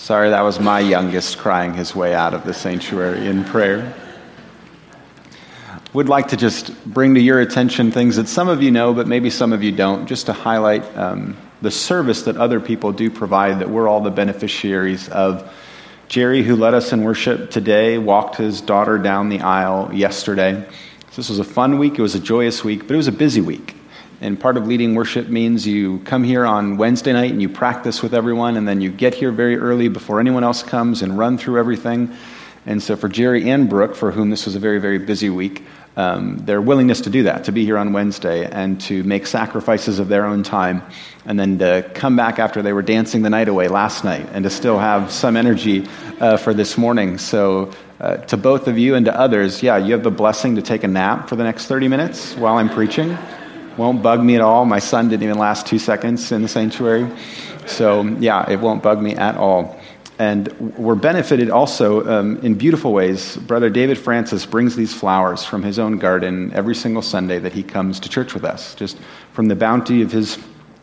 Sorry, that was my youngest crying his way out of the sanctuary in prayer. Would like to just bring to your attention things that some of you know, but maybe some of you don't, just to highlight um, the service that other people do provide that we're all the beneficiaries of. Jerry, who led us in worship today, walked his daughter down the aisle yesterday. So this was a fun week. It was a joyous week, but it was a busy week. And part of leading worship means you come here on Wednesday night and you practice with everyone, and then you get here very early before anyone else comes and run through everything. And so, for Jerry and Brooke, for whom this was a very, very busy week, um, their willingness to do that, to be here on Wednesday and to make sacrifices of their own time, and then to come back after they were dancing the night away last night and to still have some energy uh, for this morning. So, uh, to both of you and to others, yeah, you have the blessing to take a nap for the next 30 minutes while I'm preaching won't bug me at all. My son didn't even last two seconds in the sanctuary. So, yeah, it won't bug me at all. And we're benefited also um, in beautiful ways. Brother David Francis brings these flowers from his own garden every single Sunday that he comes to church with us. Just from the bounty of his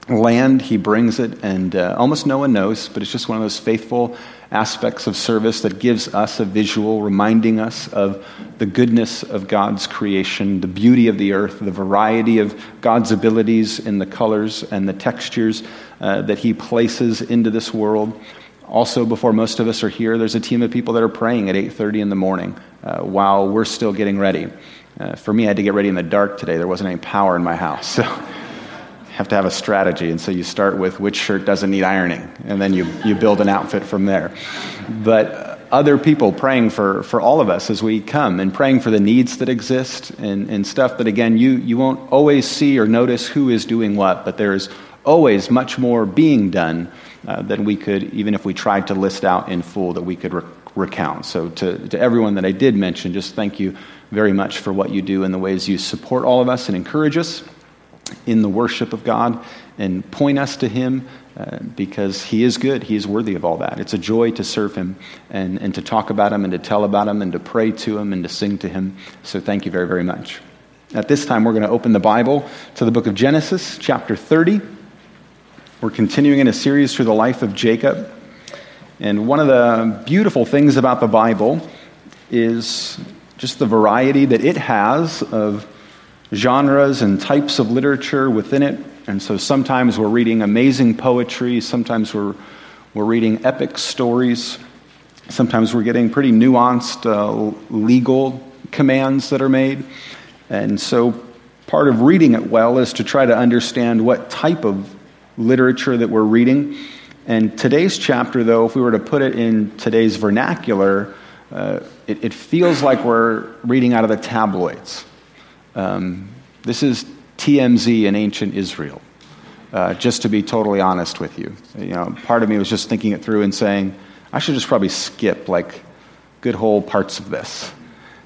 land, he brings it, and uh, almost no one knows, but it's just one of those faithful aspects of service that gives us a visual, reminding us of the goodness of God's creation, the beauty of the earth, the variety of God's abilities in the colors and the textures uh, that He places into this world. Also, before most of us are here, there's a team of people that are praying at 8:30 in the morning uh, while we're still getting ready. Uh, for me, I had to get ready in the dark today. There wasn't any power in my house, so have to have a strategy. And so you start with which shirt doesn't need ironing, and then you, you build an outfit from there. But other people praying for, for all of us as we come and praying for the needs that exist and, and stuff that, again, you, you won't always see or notice who is doing what, but there's always much more being done uh, than we could, even if we tried to list out in full, that we could re- recount. So, to, to everyone that I did mention, just thank you very much for what you do and the ways you support all of us and encourage us in the worship of God and point us to Him uh, because He is good. He is worthy of all that. It's a joy to serve Him and, and to talk about Him and to tell about Him and to pray to Him and to sing to Him. So thank you very, very much. At this time, we're going to open the Bible to the book of Genesis, chapter 30. We're continuing in a series through the life of Jacob. And one of the beautiful things about the Bible is just the variety that it has of genres and types of literature within it. And so sometimes we're reading amazing poetry, sometimes we're, we're reading epic stories, sometimes we're getting pretty nuanced uh, legal commands that are made. And so part of reading it well is to try to understand what type of literature that we're reading. And today's chapter, though, if we were to put it in today's vernacular, uh, it, it feels like we're reading out of the tabloids. Um, this is TMZ in ancient Israel, uh, just to be totally honest with you. you know, part of me was just thinking it through and saying, I should just probably skip like good whole parts of this.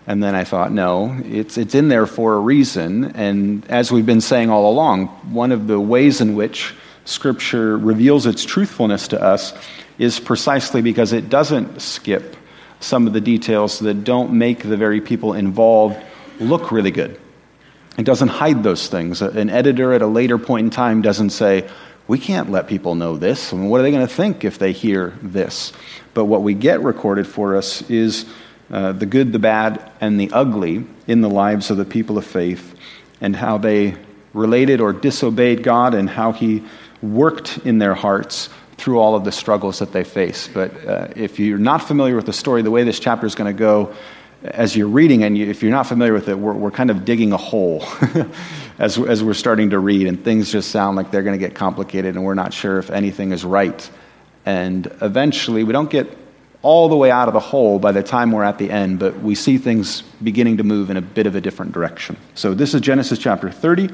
And then I thought, no, it's, it's in there for a reason. And as we've been saying all along, one of the ways in which Scripture reveals its truthfulness to us is precisely because it doesn't skip some of the details that don't make the very people involved look really good. It doesn't hide those things. An editor at a later point in time doesn't say, we can't let people know this. I mean, what are they going to think if they hear this? But what we get recorded for us is uh, the good, the bad, and the ugly in the lives of the people of faith and how they related or disobeyed God and how He worked in their hearts through all of the struggles that they face. But uh, if you're not familiar with the story, the way this chapter is going to go, as you're reading, and you, if you're not familiar with it, we're, we're kind of digging a hole as, as we're starting to read, and things just sound like they're going to get complicated, and we're not sure if anything is right. And eventually, we don't get all the way out of the hole by the time we're at the end, but we see things beginning to move in a bit of a different direction. So, this is Genesis chapter 30.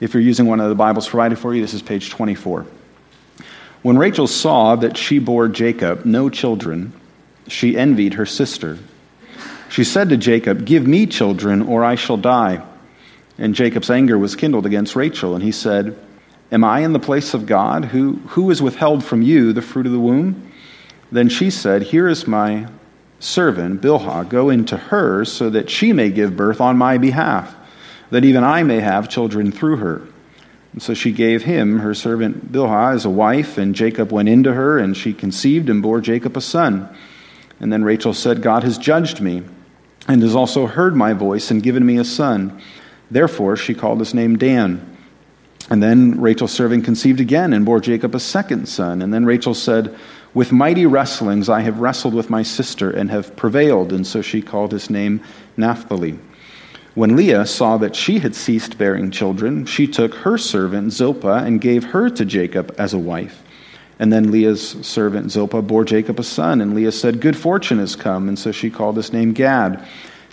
If you're using one of the Bibles provided for you, this is page 24. When Rachel saw that she bore Jacob no children, she envied her sister. She said to Jacob, Give me children, or I shall die. And Jacob's anger was kindled against Rachel, and he said, Am I in the place of God? Who, who has withheld from you the fruit of the womb? Then she said, Here is my servant, Bilhah. Go into her, so that she may give birth on my behalf, that even I may have children through her. And so she gave him her servant Bilhah as a wife, and Jacob went into her, and she conceived and bore Jacob a son. And then Rachel said, God has judged me, and has also heard my voice, and given me a son. Therefore she called his name Dan. And then Rachel's servant conceived again, and bore Jacob a second son. And then Rachel said, With mighty wrestlings I have wrestled with my sister, and have prevailed. And so she called his name Naphtali. When Leah saw that she had ceased bearing children, she took her servant Zilpah and gave her to Jacob as a wife. And then Leah's servant Zilpah bore Jacob a son, and Leah said, Good fortune has come, and so she called his name Gad.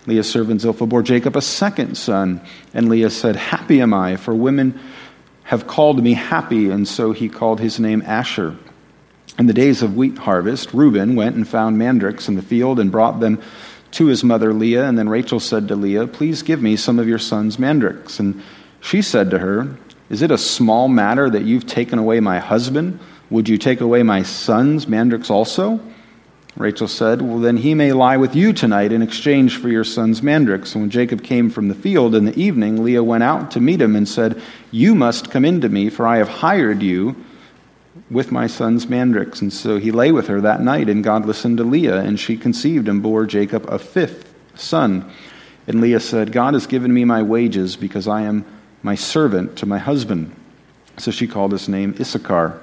Leah's servant Zilpah bore Jacob a second son, and Leah said, Happy am I, for women have called me happy, and so he called his name Asher. In the days of wheat harvest, Reuben went and found mandrakes in the field and brought them to his mother Leah. And then Rachel said to Leah, Please give me some of your son's mandrakes. And she said to her, Is it a small matter that you've taken away my husband? Would you take away my son's mandrakes also? Rachel said, Well, then he may lie with you tonight in exchange for your son's mandrakes. And when Jacob came from the field in the evening, Leah went out to meet him and said, You must come in to me, for I have hired you with my son's mandrakes. And so he lay with her that night, and God listened to Leah, and she conceived and bore Jacob a fifth son. And Leah said, God has given me my wages because I am my servant to my husband. So she called his name Issachar.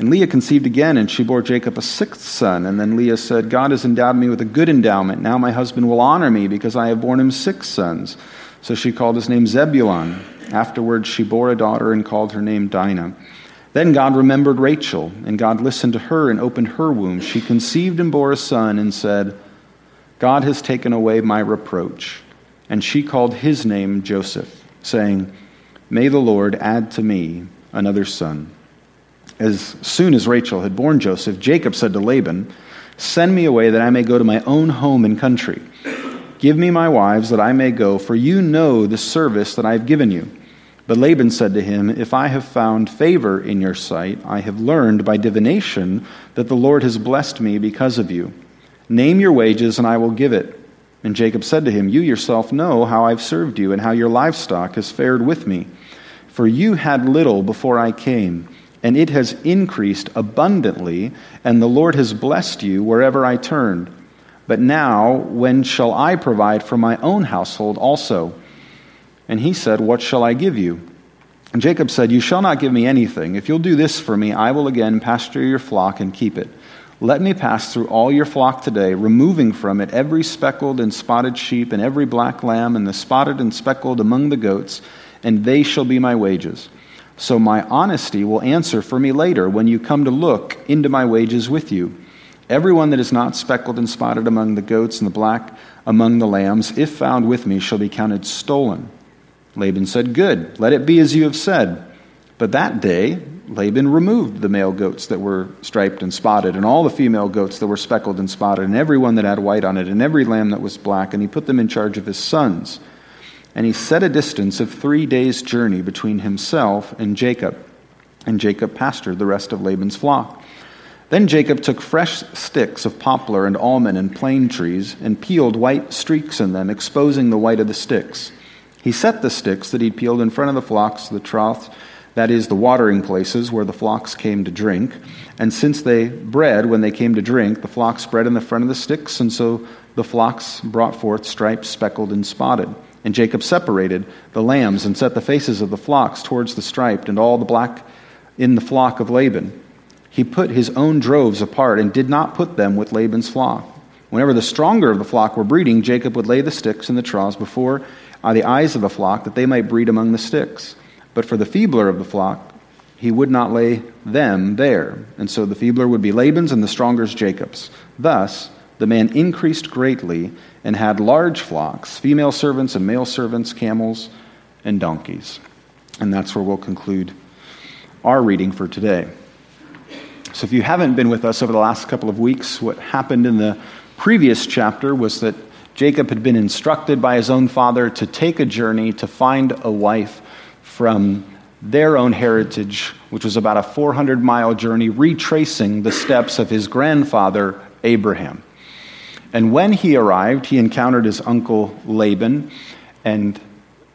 And Leah conceived again, and she bore Jacob a sixth son. And then Leah said, God has endowed me with a good endowment. Now my husband will honor me because I have borne him six sons. So she called his name Zebulun. Afterwards she bore a daughter and called her name Dinah. Then God remembered Rachel, and God listened to her and opened her womb. She conceived and bore a son and said, God has taken away my reproach. And she called his name Joseph, saying, May the Lord add to me another son. As soon as Rachel had borne Joseph, Jacob said to Laban, Send me away that I may go to my own home and country. Give me my wives that I may go, for you know the service that I have given you. But Laban said to him, If I have found favor in your sight, I have learned by divination that the Lord has blessed me because of you. Name your wages, and I will give it. And Jacob said to him, You yourself know how I've served you, and how your livestock has fared with me. For you had little before I came, and it has increased abundantly, and the Lord has blessed you wherever I turned. But now, when shall I provide for my own household also? And he said, What shall I give you? And Jacob said, You shall not give me anything. If you'll do this for me, I will again pasture your flock and keep it. Let me pass through all your flock today, removing from it every speckled and spotted sheep, and every black lamb, and the spotted and speckled among the goats, and they shall be my wages. So my honesty will answer for me later when you come to look into my wages with you. Everyone that is not speckled and spotted among the goats and the black among the lambs, if found with me, shall be counted stolen. Laban said, Good, let it be as you have said. But that day, Laban removed the male goats that were striped and spotted, and all the female goats that were speckled and spotted, and every one that had white on it, and every lamb that was black, and he put them in charge of his sons. And he set a distance of three days' journey between himself and Jacob. And Jacob pastured the rest of Laban's flock. Then Jacob took fresh sticks of poplar and almond and plane trees, and peeled white streaks in them, exposing the white of the sticks. He set the sticks that he'd peeled in front of the flocks, the troughs, that is, the watering places where the flocks came to drink. And since they bred when they came to drink, the flocks bred in the front of the sticks, and so the flocks brought forth stripes, speckled, and spotted. And Jacob separated the lambs and set the faces of the flocks towards the striped, and all the black in the flock of Laban. He put his own droves apart and did not put them with Laban's flock. Whenever the stronger of the flock were breeding, Jacob would lay the sticks in the troughs before are the eyes of the flock, that they might breed among the sticks. But for the feebler of the flock, he would not lay them there. And so the feebler would be Laban's and the stronger's Jacob's. Thus, the man increased greatly and had large flocks, female servants and male servants, camels and donkeys. And that's where we'll conclude our reading for today. So, if you haven't been with us over the last couple of weeks, what happened in the previous chapter was that Jacob had been instructed by his own father to take a journey to find a wife from their own heritage, which was about a 400 mile journey, retracing the steps of his grandfather, Abraham. And when he arrived, he encountered his uncle Laban and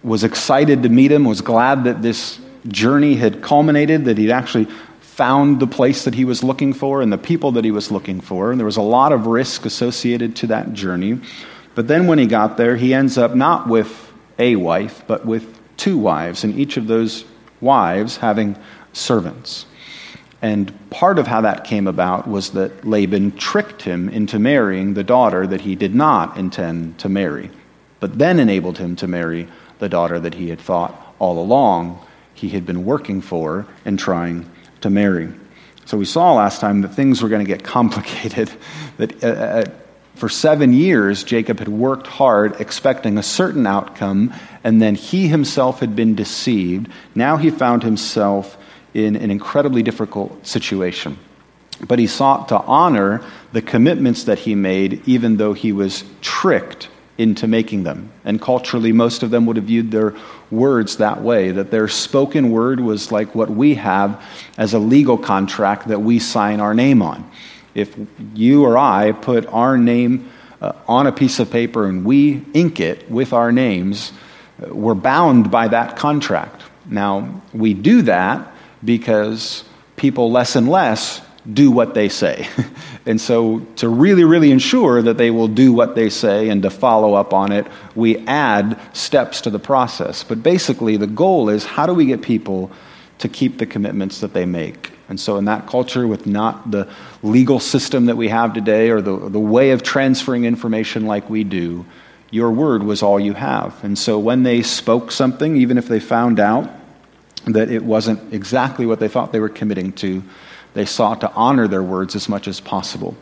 was excited to meet him, was glad that this journey had culminated, that he'd actually found the place that he was looking for and the people that he was looking for. And there was a lot of risk associated to that journey. But then when he got there, he ends up not with a wife, but with two wives, and each of those wives having servants. And part of how that came about was that Laban tricked him into marrying the daughter that he did not intend to marry, but then enabled him to marry the daughter that he had thought all along he had been working for and trying to marry. So we saw last time that things were going to get complicated, that uh, uh, for seven years, Jacob had worked hard expecting a certain outcome, and then he himself had been deceived. Now he found himself in an incredibly difficult situation. But he sought to honor the commitments that he made, even though he was tricked into making them. And culturally, most of them would have viewed their words that way, that their spoken word was like what we have as a legal contract that we sign our name on. If you or I put our name uh, on a piece of paper and we ink it with our names, uh, we're bound by that contract. Now, we do that because people less and less do what they say. and so, to really, really ensure that they will do what they say and to follow up on it, we add steps to the process. But basically, the goal is how do we get people to keep the commitments that they make? And so, in that culture, with not the legal system that we have today or the, the way of transferring information like we do, your word was all you have. And so, when they spoke something, even if they found out that it wasn't exactly what they thought they were committing to, they sought to honor their words as much as possible.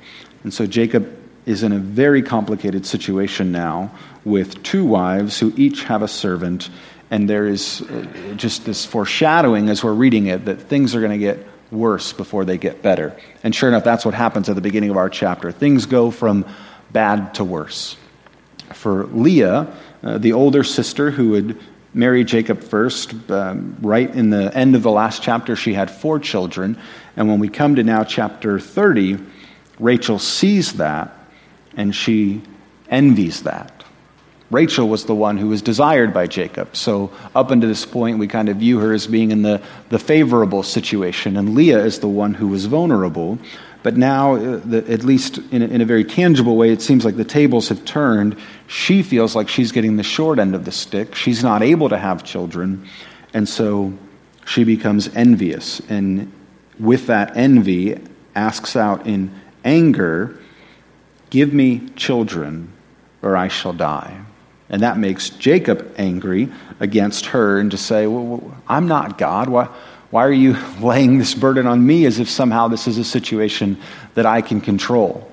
And so, Jacob is in a very complicated situation now with two wives who each have a servant. And there is uh, just this foreshadowing as we're reading it that things are going to get worse before they get better. And sure enough, that's what happens at the beginning of our chapter. Things go from bad to worse. For Leah, uh, the older sister who had married Jacob first, um, right in the end of the last chapter, she had four children. And when we come to now chapter 30, Rachel sees that and she envies that. Rachel was the one who was desired by Jacob. So, up until this point, we kind of view her as being in the, the favorable situation, and Leah is the one who was vulnerable. But now, uh, the, at least in a, in a very tangible way, it seems like the tables have turned. She feels like she's getting the short end of the stick. She's not able to have children, and so she becomes envious. And with that envy, asks out in anger, Give me children, or I shall die. And that makes Jacob angry against her and to say, well, I'm not God. Why, why are you laying this burden on me as if somehow this is a situation that I can control?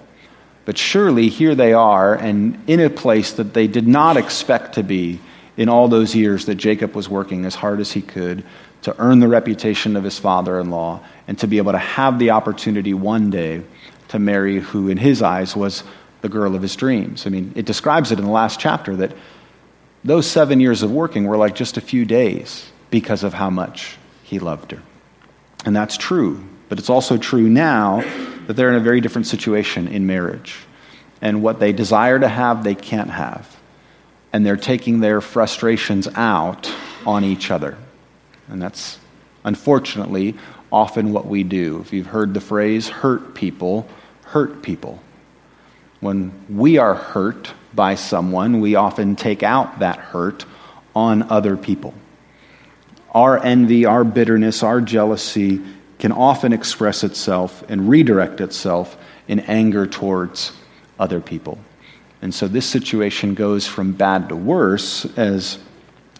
But surely here they are, and in a place that they did not expect to be in all those years that Jacob was working as hard as he could to earn the reputation of his father in law and to be able to have the opportunity one day to marry who, in his eyes, was the girl of his dreams. I mean, it describes it in the last chapter that those seven years of working were like just a few days because of how much he loved her. And that's true. But it's also true now that they're in a very different situation in marriage. And what they desire to have, they can't have. And they're taking their frustrations out on each other. And that's unfortunately often what we do. If you've heard the phrase, hurt people, hurt people. When we are hurt by someone, we often take out that hurt on other people. Our envy, our bitterness, our jealousy can often express itself and redirect itself in anger towards other people. And so this situation goes from bad to worse as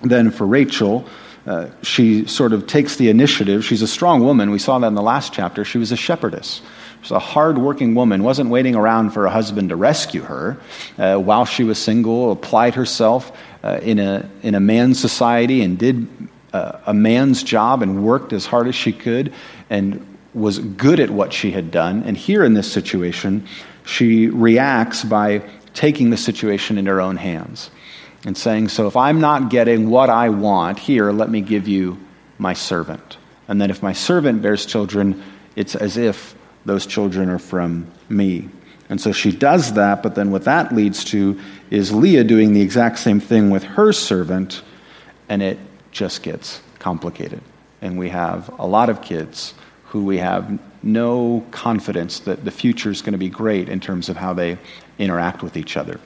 then for Rachel, uh, she sort of takes the initiative. She's a strong woman. We saw that in the last chapter. She was a shepherdess. She's a hardworking woman, wasn't waiting around for a husband to rescue her uh, while she was single, applied herself uh, in, a, in a man's society and did a man's job and worked as hard as she could and was good at what she had done. And here in this situation, she reacts by taking the situation in her own hands and saying, So if I'm not getting what I want, here, let me give you my servant. And then if my servant bears children, it's as if those children are from me. And so she does that, but then what that leads to is Leah doing the exact same thing with her servant, and it just gets complicated. and we have a lot of kids who we have no confidence that the future is going to be great in terms of how they interact with each other.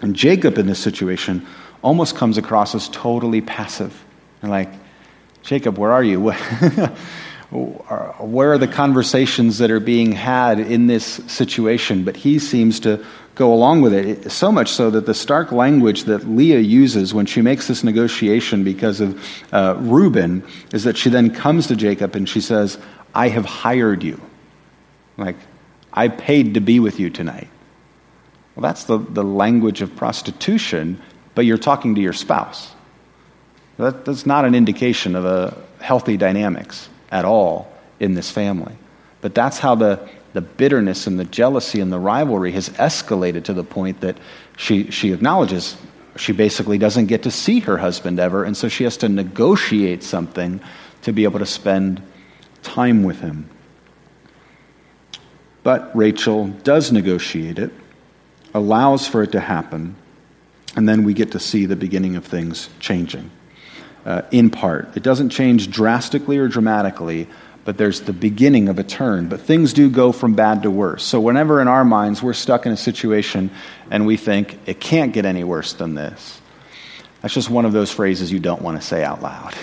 And Jacob in this situation almost comes across as totally passive. And like, Jacob, where are you? where are the conversations that are being had in this situation? But he seems to go along with it. So much so that the stark language that Leah uses when she makes this negotiation because of uh, Reuben is that she then comes to Jacob and she says, I have hired you. Like, I paid to be with you tonight. Well, that's the, the language of prostitution, but you're talking to your spouse. That, that's not an indication of a healthy dynamics at all in this family. But that's how the, the bitterness and the jealousy and the rivalry has escalated to the point that she, she acknowledges she basically doesn't get to see her husband ever, and so she has to negotiate something to be able to spend time with him. But Rachel does negotiate it, allows for it to happen, and then we get to see the beginning of things changing. Uh, in part. It doesn't change drastically or dramatically, but there's the beginning of a turn. But things do go from bad to worse. So, whenever in our minds we're stuck in a situation and we think, it can't get any worse than this, that's just one of those phrases you don't want to say out loud.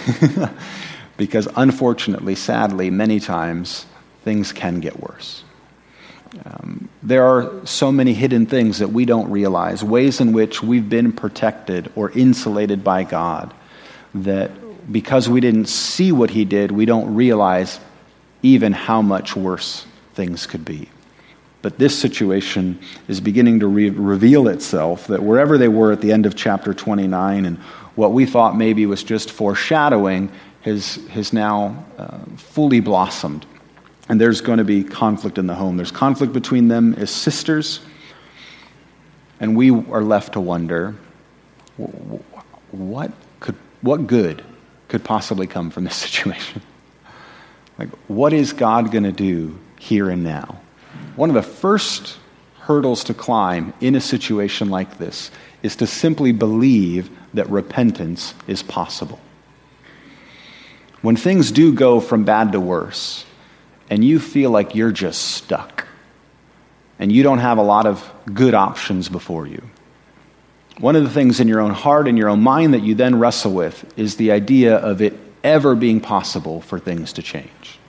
because, unfortunately, sadly, many times things can get worse. Um, there are so many hidden things that we don't realize, ways in which we've been protected or insulated by God, that because we didn't see what He did, we don't realize even how much worse things could be. But this situation is beginning to re- reveal itself that wherever they were at the end of chapter 29 and what we thought maybe was just foreshadowing has, has now uh, fully blossomed. And there's going to be conflict in the home. There's conflict between them as sisters. And we are left to wonder what, could, what good could possibly come from this situation? Like, what is God going to do here and now? One of the first hurdles to climb in a situation like this is to simply believe that repentance is possible. When things do go from bad to worse, and you feel like you're just stuck, and you don't have a lot of good options before you, one of the things in your own heart and your own mind that you then wrestle with is the idea of it ever being possible for things to change.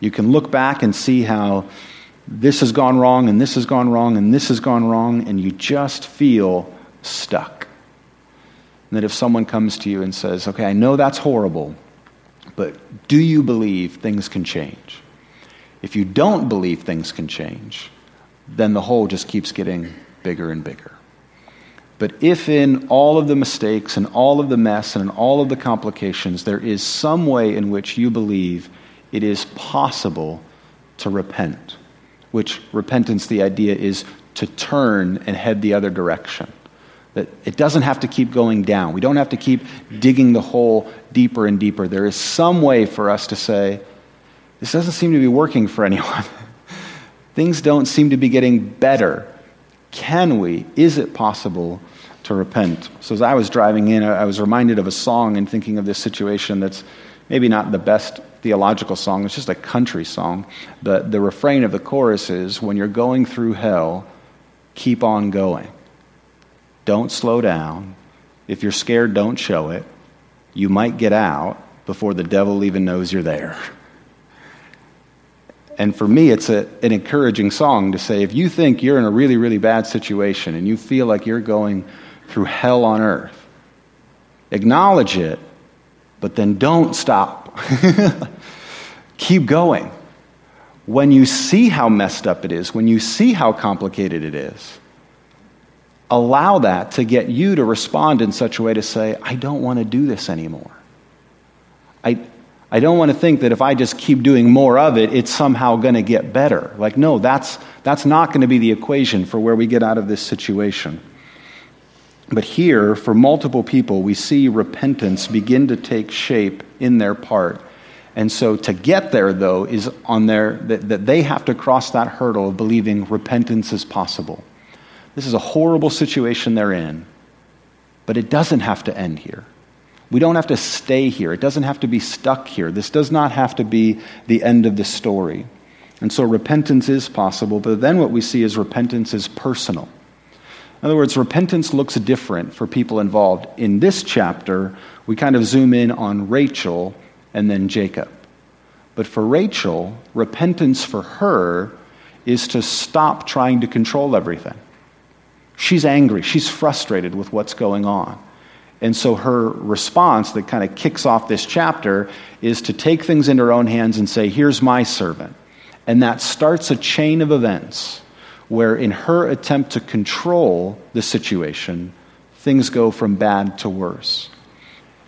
You can look back and see how this has gone wrong, and this has gone wrong, and this has gone wrong, and you just feel stuck. And that if someone comes to you and says, Okay, I know that's horrible, but do you believe things can change? If you don't believe things can change, then the hole just keeps getting bigger and bigger. But if in all of the mistakes and all of the mess and all of the complications, there is some way in which you believe it is possible to repent, which repentance, the idea is to turn and head the other direction. That it doesn't have to keep going down. We don't have to keep digging the hole deeper and deeper. There is some way for us to say, this doesn't seem to be working for anyone. Things don't seem to be getting better. Can we? Is it possible to repent? So, as I was driving in, I was reminded of a song and thinking of this situation that's maybe not the best theological song, it's just a country song. But the refrain of the chorus is when you're going through hell, keep on going. Don't slow down. If you're scared, don't show it. You might get out before the devil even knows you're there. And for me, it's a, an encouraging song to say if you think you're in a really, really bad situation and you feel like you're going through hell on earth, acknowledge it, but then don't stop. Keep going. When you see how messed up it is, when you see how complicated it is, allow that to get you to respond in such a way to say, I don't want to do this anymore. I, I don't want to think that if I just keep doing more of it, it's somehow going to get better. Like, no, that's, that's not going to be the equation for where we get out of this situation. But here, for multiple people, we see repentance begin to take shape in their part. And so to get there, though, is on their, that, that they have to cross that hurdle of believing repentance is possible. This is a horrible situation they're in, but it doesn't have to end here. We don't have to stay here. It doesn't have to be stuck here. This does not have to be the end of the story. And so repentance is possible, but then what we see is repentance is personal. In other words, repentance looks different for people involved. In this chapter, we kind of zoom in on Rachel and then Jacob. But for Rachel, repentance for her is to stop trying to control everything. She's angry, she's frustrated with what's going on. And so her response that kind of kicks off this chapter is to take things into her own hands and say, Here's my servant. And that starts a chain of events where, in her attempt to control the situation, things go from bad to worse.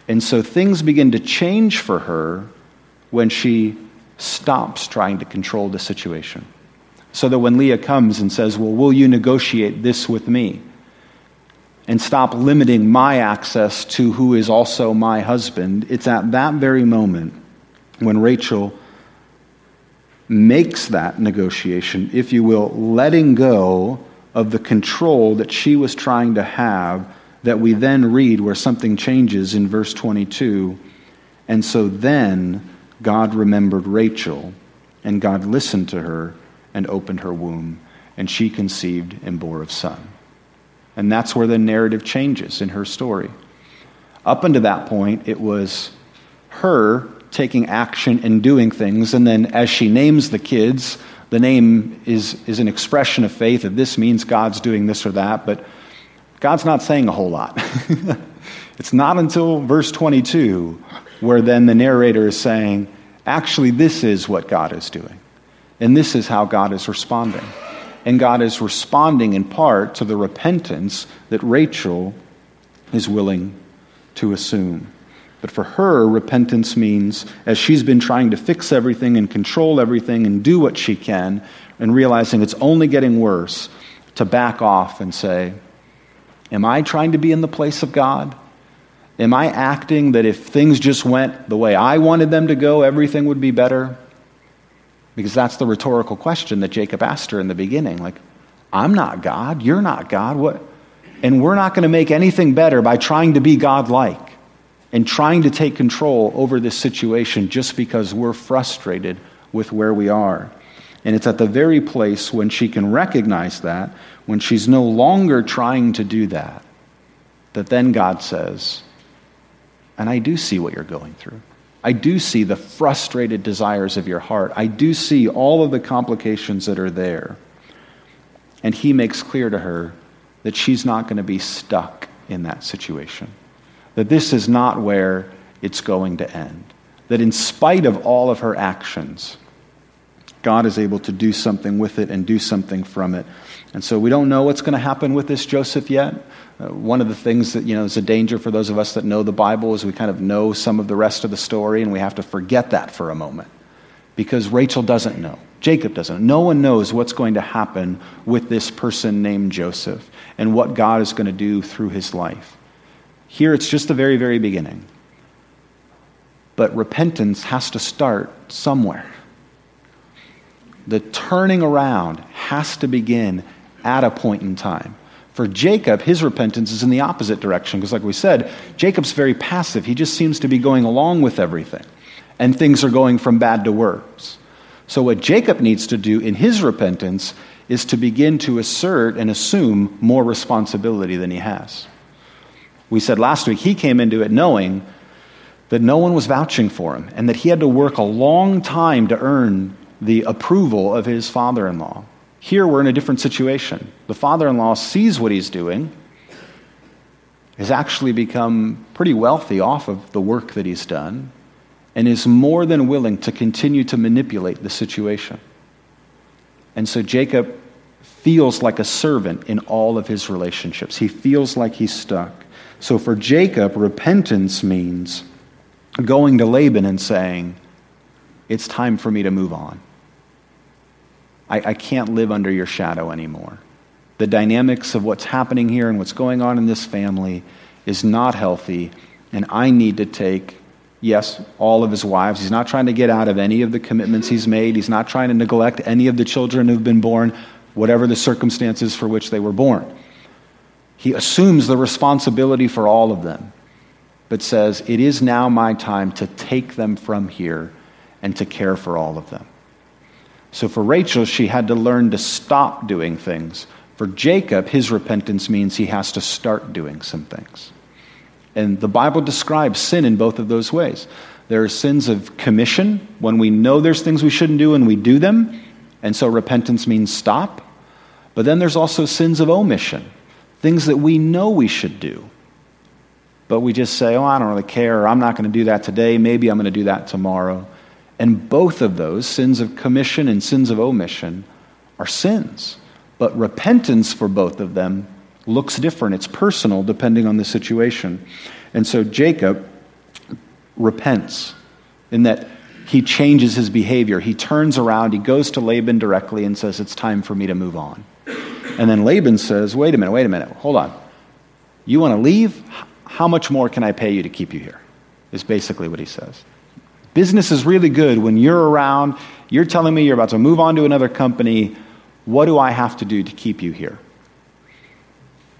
And so things begin to change for her when she stops trying to control the situation. So that when Leah comes and says, Well, will you negotiate this with me? And stop limiting my access to who is also my husband, it's at that very moment when Rachel makes that negotiation, if you will, letting go of the control that she was trying to have, that we then read where something changes in verse 22. And so then God remembered Rachel, and God listened to her and opened her womb, and she conceived and bore a son. And that's where the narrative changes in her story. Up until that point, it was her taking action and doing things. And then as she names the kids, the name is, is an expression of faith that this means God's doing this or that, but God's not saying a whole lot. it's not until verse 22 where then the narrator is saying, actually, this is what God is doing. And this is how God is responding. And God is responding in part to the repentance that Rachel is willing to assume. But for her, repentance means, as she's been trying to fix everything and control everything and do what she can, and realizing it's only getting worse, to back off and say, Am I trying to be in the place of God? Am I acting that if things just went the way I wanted them to go, everything would be better? Because that's the rhetorical question that Jacob asked her in the beginning. Like, I'm not God, you're not God. What? And we're not going to make anything better by trying to be God like and trying to take control over this situation just because we're frustrated with where we are. And it's at the very place when she can recognize that, when she's no longer trying to do that, that then God says, And I do see what you're going through. I do see the frustrated desires of your heart. I do see all of the complications that are there. And he makes clear to her that she's not going to be stuck in that situation that this is not where it's going to end. That in spite of all of her actions, God is able to do something with it and do something from it. And so we don't know what's going to happen with this Joseph yet. Uh, one of the things that you know is a danger for those of us that know the Bible is we kind of know some of the rest of the story and we have to forget that for a moment. Because Rachel doesn't know. Jacob doesn't. Know. No one knows what's going to happen with this person named Joseph and what God is going to do through his life. Here it's just the very, very beginning. But repentance has to start somewhere. The turning around has to begin at a point in time. For Jacob, his repentance is in the opposite direction because, like we said, Jacob's very passive. He just seems to be going along with everything, and things are going from bad to worse. So, what Jacob needs to do in his repentance is to begin to assert and assume more responsibility than he has. We said last week he came into it knowing that no one was vouching for him and that he had to work a long time to earn the approval of his father in law. Here we're in a different situation. The father in law sees what he's doing, has actually become pretty wealthy off of the work that he's done, and is more than willing to continue to manipulate the situation. And so Jacob feels like a servant in all of his relationships. He feels like he's stuck. So for Jacob, repentance means going to Laban and saying, It's time for me to move on. I, I can't live under your shadow anymore. The dynamics of what's happening here and what's going on in this family is not healthy, and I need to take yes, all of his wives. He's not trying to get out of any of the commitments he's made. He's not trying to neglect any of the children who've been born, whatever the circumstances for which they were born. He assumes the responsibility for all of them. but says, It is now my time to take them from here and to care for all of them. So for Rachel, she had to learn to stop doing things. For Jacob, his repentance means he has to start doing some things. And the Bible describes sin in both of those ways. There are sins of commission, when we know there's things we shouldn't do and we do them, and so repentance means stop. But then there's also sins of omission, things that we know we should do, but we just say, oh, I don't really care, I'm not going to do that today, maybe I'm going to do that tomorrow. And both of those, sins of commission and sins of omission, are sins. But repentance for both of them looks different. It's personal depending on the situation. And so Jacob repents in that he changes his behavior. He turns around, he goes to Laban directly and says, It's time for me to move on. And then Laban says, Wait a minute, wait a minute, hold on. You want to leave? How much more can I pay you to keep you here? Is basically what he says. Business is really good when you're around, you're telling me you're about to move on to another company. What do I have to do to keep you here?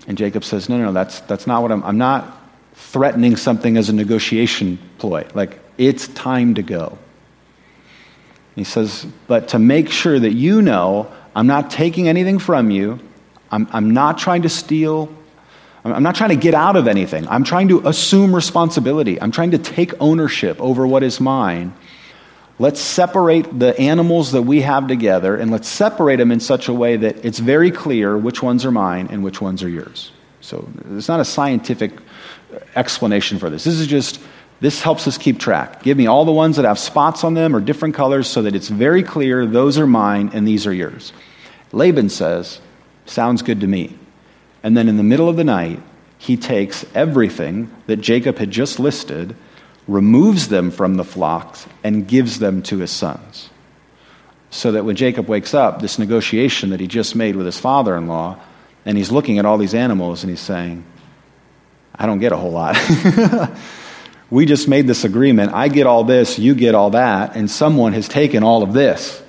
And Jacob says, No, no, no, that's, that's not what I'm, I'm not threatening something as a negotiation ploy. Like, it's time to go. He says, But to make sure that you know I'm not taking anything from you, I'm, I'm not trying to steal, I'm not trying to get out of anything. I'm trying to assume responsibility. I'm trying to take ownership over what is mine. Let's separate the animals that we have together and let's separate them in such a way that it's very clear which ones are mine and which ones are yours. So it's not a scientific explanation for this. This is just, this helps us keep track. Give me all the ones that have spots on them or different colors so that it's very clear those are mine and these are yours. Laban says, Sounds good to me. And then in the middle of the night, he takes everything that Jacob had just listed, removes them from the flocks, and gives them to his sons. So that when Jacob wakes up, this negotiation that he just made with his father in law, and he's looking at all these animals and he's saying, I don't get a whole lot. we just made this agreement. I get all this, you get all that, and someone has taken all of this.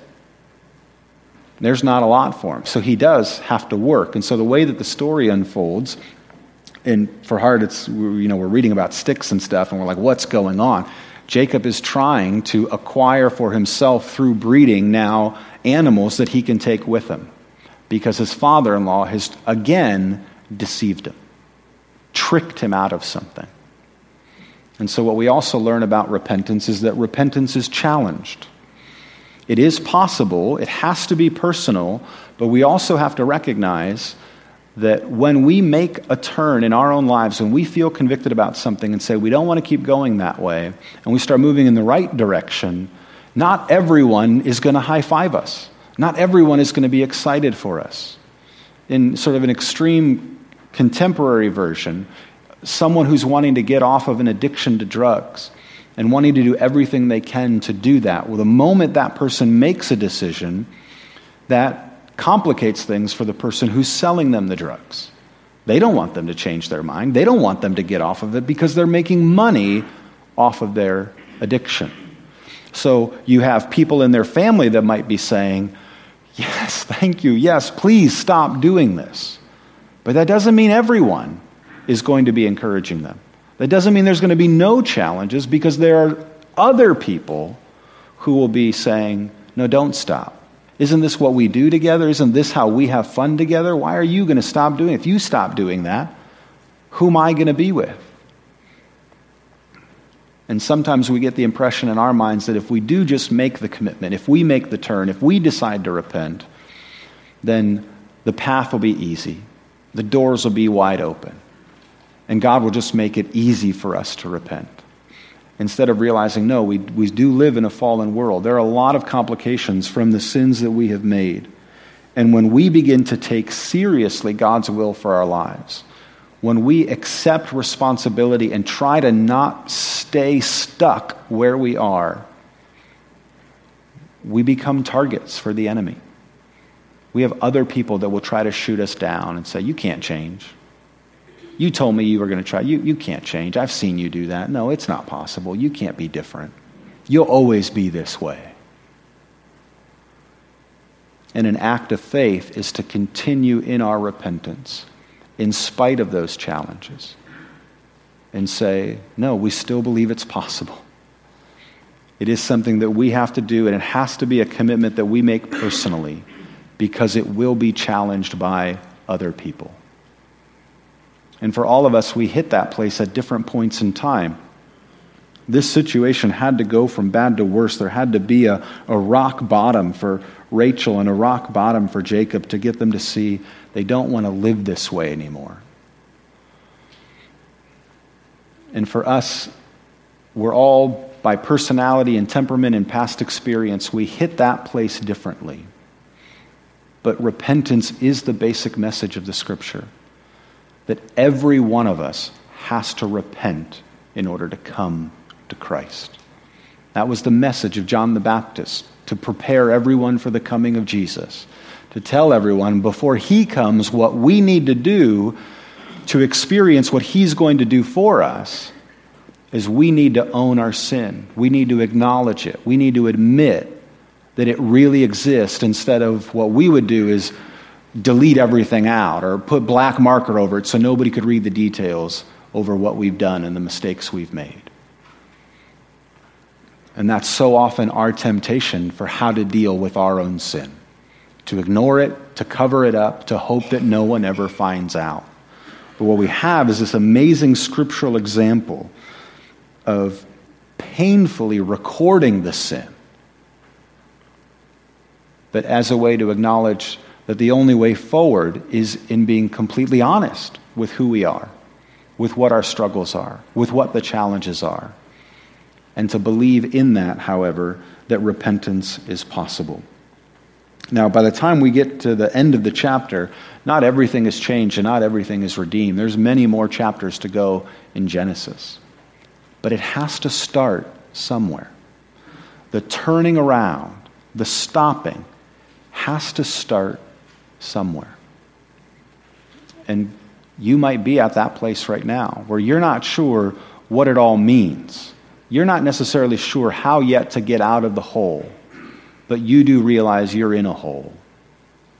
There's not a lot for him. So he does have to work. And so the way that the story unfolds, and for Hart, it's, you know, we're reading about sticks and stuff, and we're like, what's going on? Jacob is trying to acquire for himself through breeding now animals that he can take with him because his father in law has again deceived him, tricked him out of something. And so, what we also learn about repentance is that repentance is challenged. It is possible, it has to be personal, but we also have to recognize that when we make a turn in our own lives, when we feel convicted about something and say we don't want to keep going that way, and we start moving in the right direction, not everyone is going to high five us. Not everyone is going to be excited for us. In sort of an extreme contemporary version, someone who's wanting to get off of an addiction to drugs and wanting to do everything they can to do that. Well, the moment that person makes a decision, that complicates things for the person who's selling them the drugs. They don't want them to change their mind. They don't want them to get off of it because they're making money off of their addiction. So you have people in their family that might be saying, Yes, thank you. Yes, please stop doing this. But that doesn't mean everyone is going to be encouraging them. That doesn't mean there's going to be no challenges because there are other people who will be saying, No, don't stop. Isn't this what we do together? Isn't this how we have fun together? Why are you going to stop doing it? If you stop doing that, who am I going to be with? And sometimes we get the impression in our minds that if we do just make the commitment, if we make the turn, if we decide to repent, then the path will be easy. The doors will be wide open and God will just make it easy for us to repent. Instead of realizing, no, we, we do live in a fallen world. There are a lot of complications from the sins that we have made. And when we begin to take seriously God's will for our lives, when we accept responsibility and try to not stay stuck where we are, we become targets for the enemy. We have other people that will try to shoot us down and say, You can't change. You told me you were going to try. You, you can't change. I've seen you do that. No, it's not possible. You can't be different. You'll always be this way. And an act of faith is to continue in our repentance in spite of those challenges. and say, no, we still believe it's possible. It is something that we have to do, and it has to be a commitment that we make personally because it will be challenged by other people. And for all of us, we hit that place at different points in time. This situation had to go from bad to worse. There had to be a, a rock bottom for Rachel and a rock bottom for Jacob to get them to see they don't want to live this way anymore. And for us, we're all, by personality and temperament and past experience, we hit that place differently. But repentance is the basic message of the scripture that every one of us has to repent in order to come to Christ. That was the message of John the Baptist to prepare everyone for the coming of Jesus, to tell everyone before he comes what we need to do to experience what he's going to do for us is we need to own our sin. We need to acknowledge it. We need to admit that it really exists instead of what we would do is delete everything out or put black marker over it so nobody could read the details over what we've done and the mistakes we've made. And that's so often our temptation for how to deal with our own sin to ignore it, to cover it up, to hope that no one ever finds out. But what we have is this amazing scriptural example of painfully recording the sin, but as a way to acknowledge that the only way forward is in being completely honest with who we are, with what our struggles are, with what the challenges are. And to believe in that, however, that repentance is possible. Now, by the time we get to the end of the chapter, not everything has changed and not everything is redeemed. There's many more chapters to go in Genesis. But it has to start somewhere. The turning around, the stopping, has to start somewhere. And you might be at that place right now where you're not sure what it all means. You're not necessarily sure how yet to get out of the hole, but you do realize you're in a hole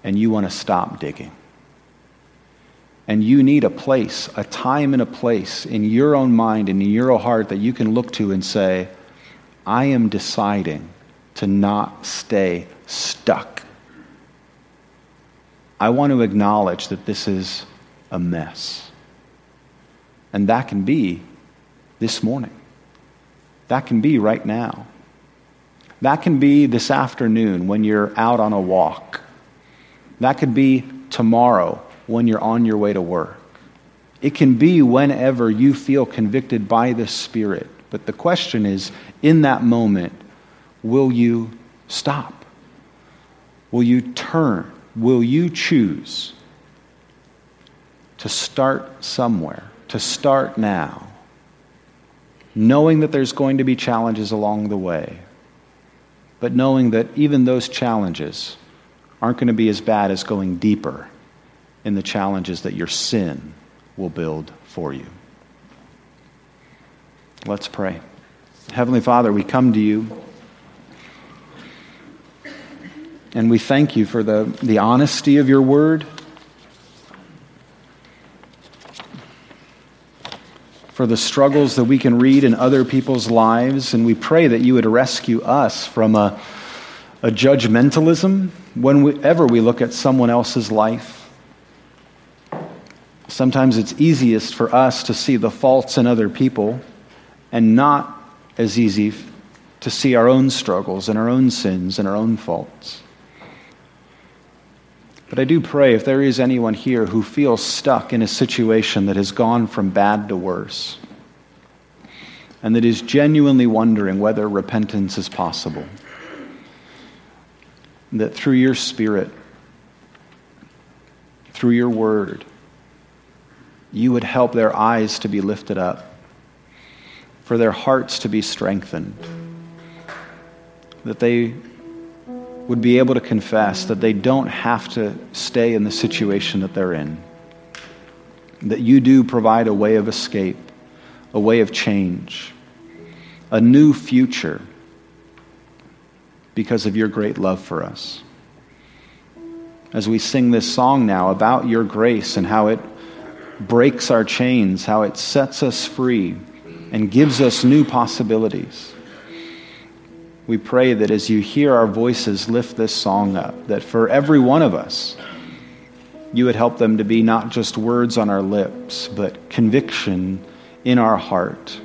and you want to stop digging. And you need a place, a time and a place in your own mind and in your own heart that you can look to and say, I am deciding to not stay stuck I want to acknowledge that this is a mess. And that can be this morning. That can be right now. That can be this afternoon when you're out on a walk. That could be tomorrow when you're on your way to work. It can be whenever you feel convicted by the Spirit. But the question is in that moment, will you stop? Will you turn? Will you choose to start somewhere, to start now, knowing that there's going to be challenges along the way, but knowing that even those challenges aren't going to be as bad as going deeper in the challenges that your sin will build for you? Let's pray. Heavenly Father, we come to you. And we thank you for the, the honesty of your word, for the struggles that we can read in other people's lives. And we pray that you would rescue us from a, a judgmentalism whenever we look at someone else's life. Sometimes it's easiest for us to see the faults in other people and not as easy to see our own struggles and our own sins and our own faults. But I do pray if there is anyone here who feels stuck in a situation that has gone from bad to worse, and that is genuinely wondering whether repentance is possible, that through your Spirit, through your word, you would help their eyes to be lifted up, for their hearts to be strengthened, that they would be able to confess that they don't have to stay in the situation that they're in. That you do provide a way of escape, a way of change, a new future because of your great love for us. As we sing this song now about your grace and how it breaks our chains, how it sets us free and gives us new possibilities. We pray that as you hear our voices lift this song up, that for every one of us, you would help them to be not just words on our lips, but conviction in our heart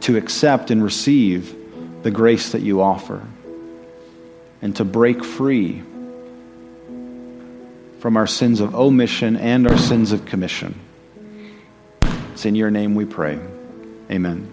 to accept and receive the grace that you offer and to break free from our sins of omission and our sins of commission. It's in your name we pray. Amen.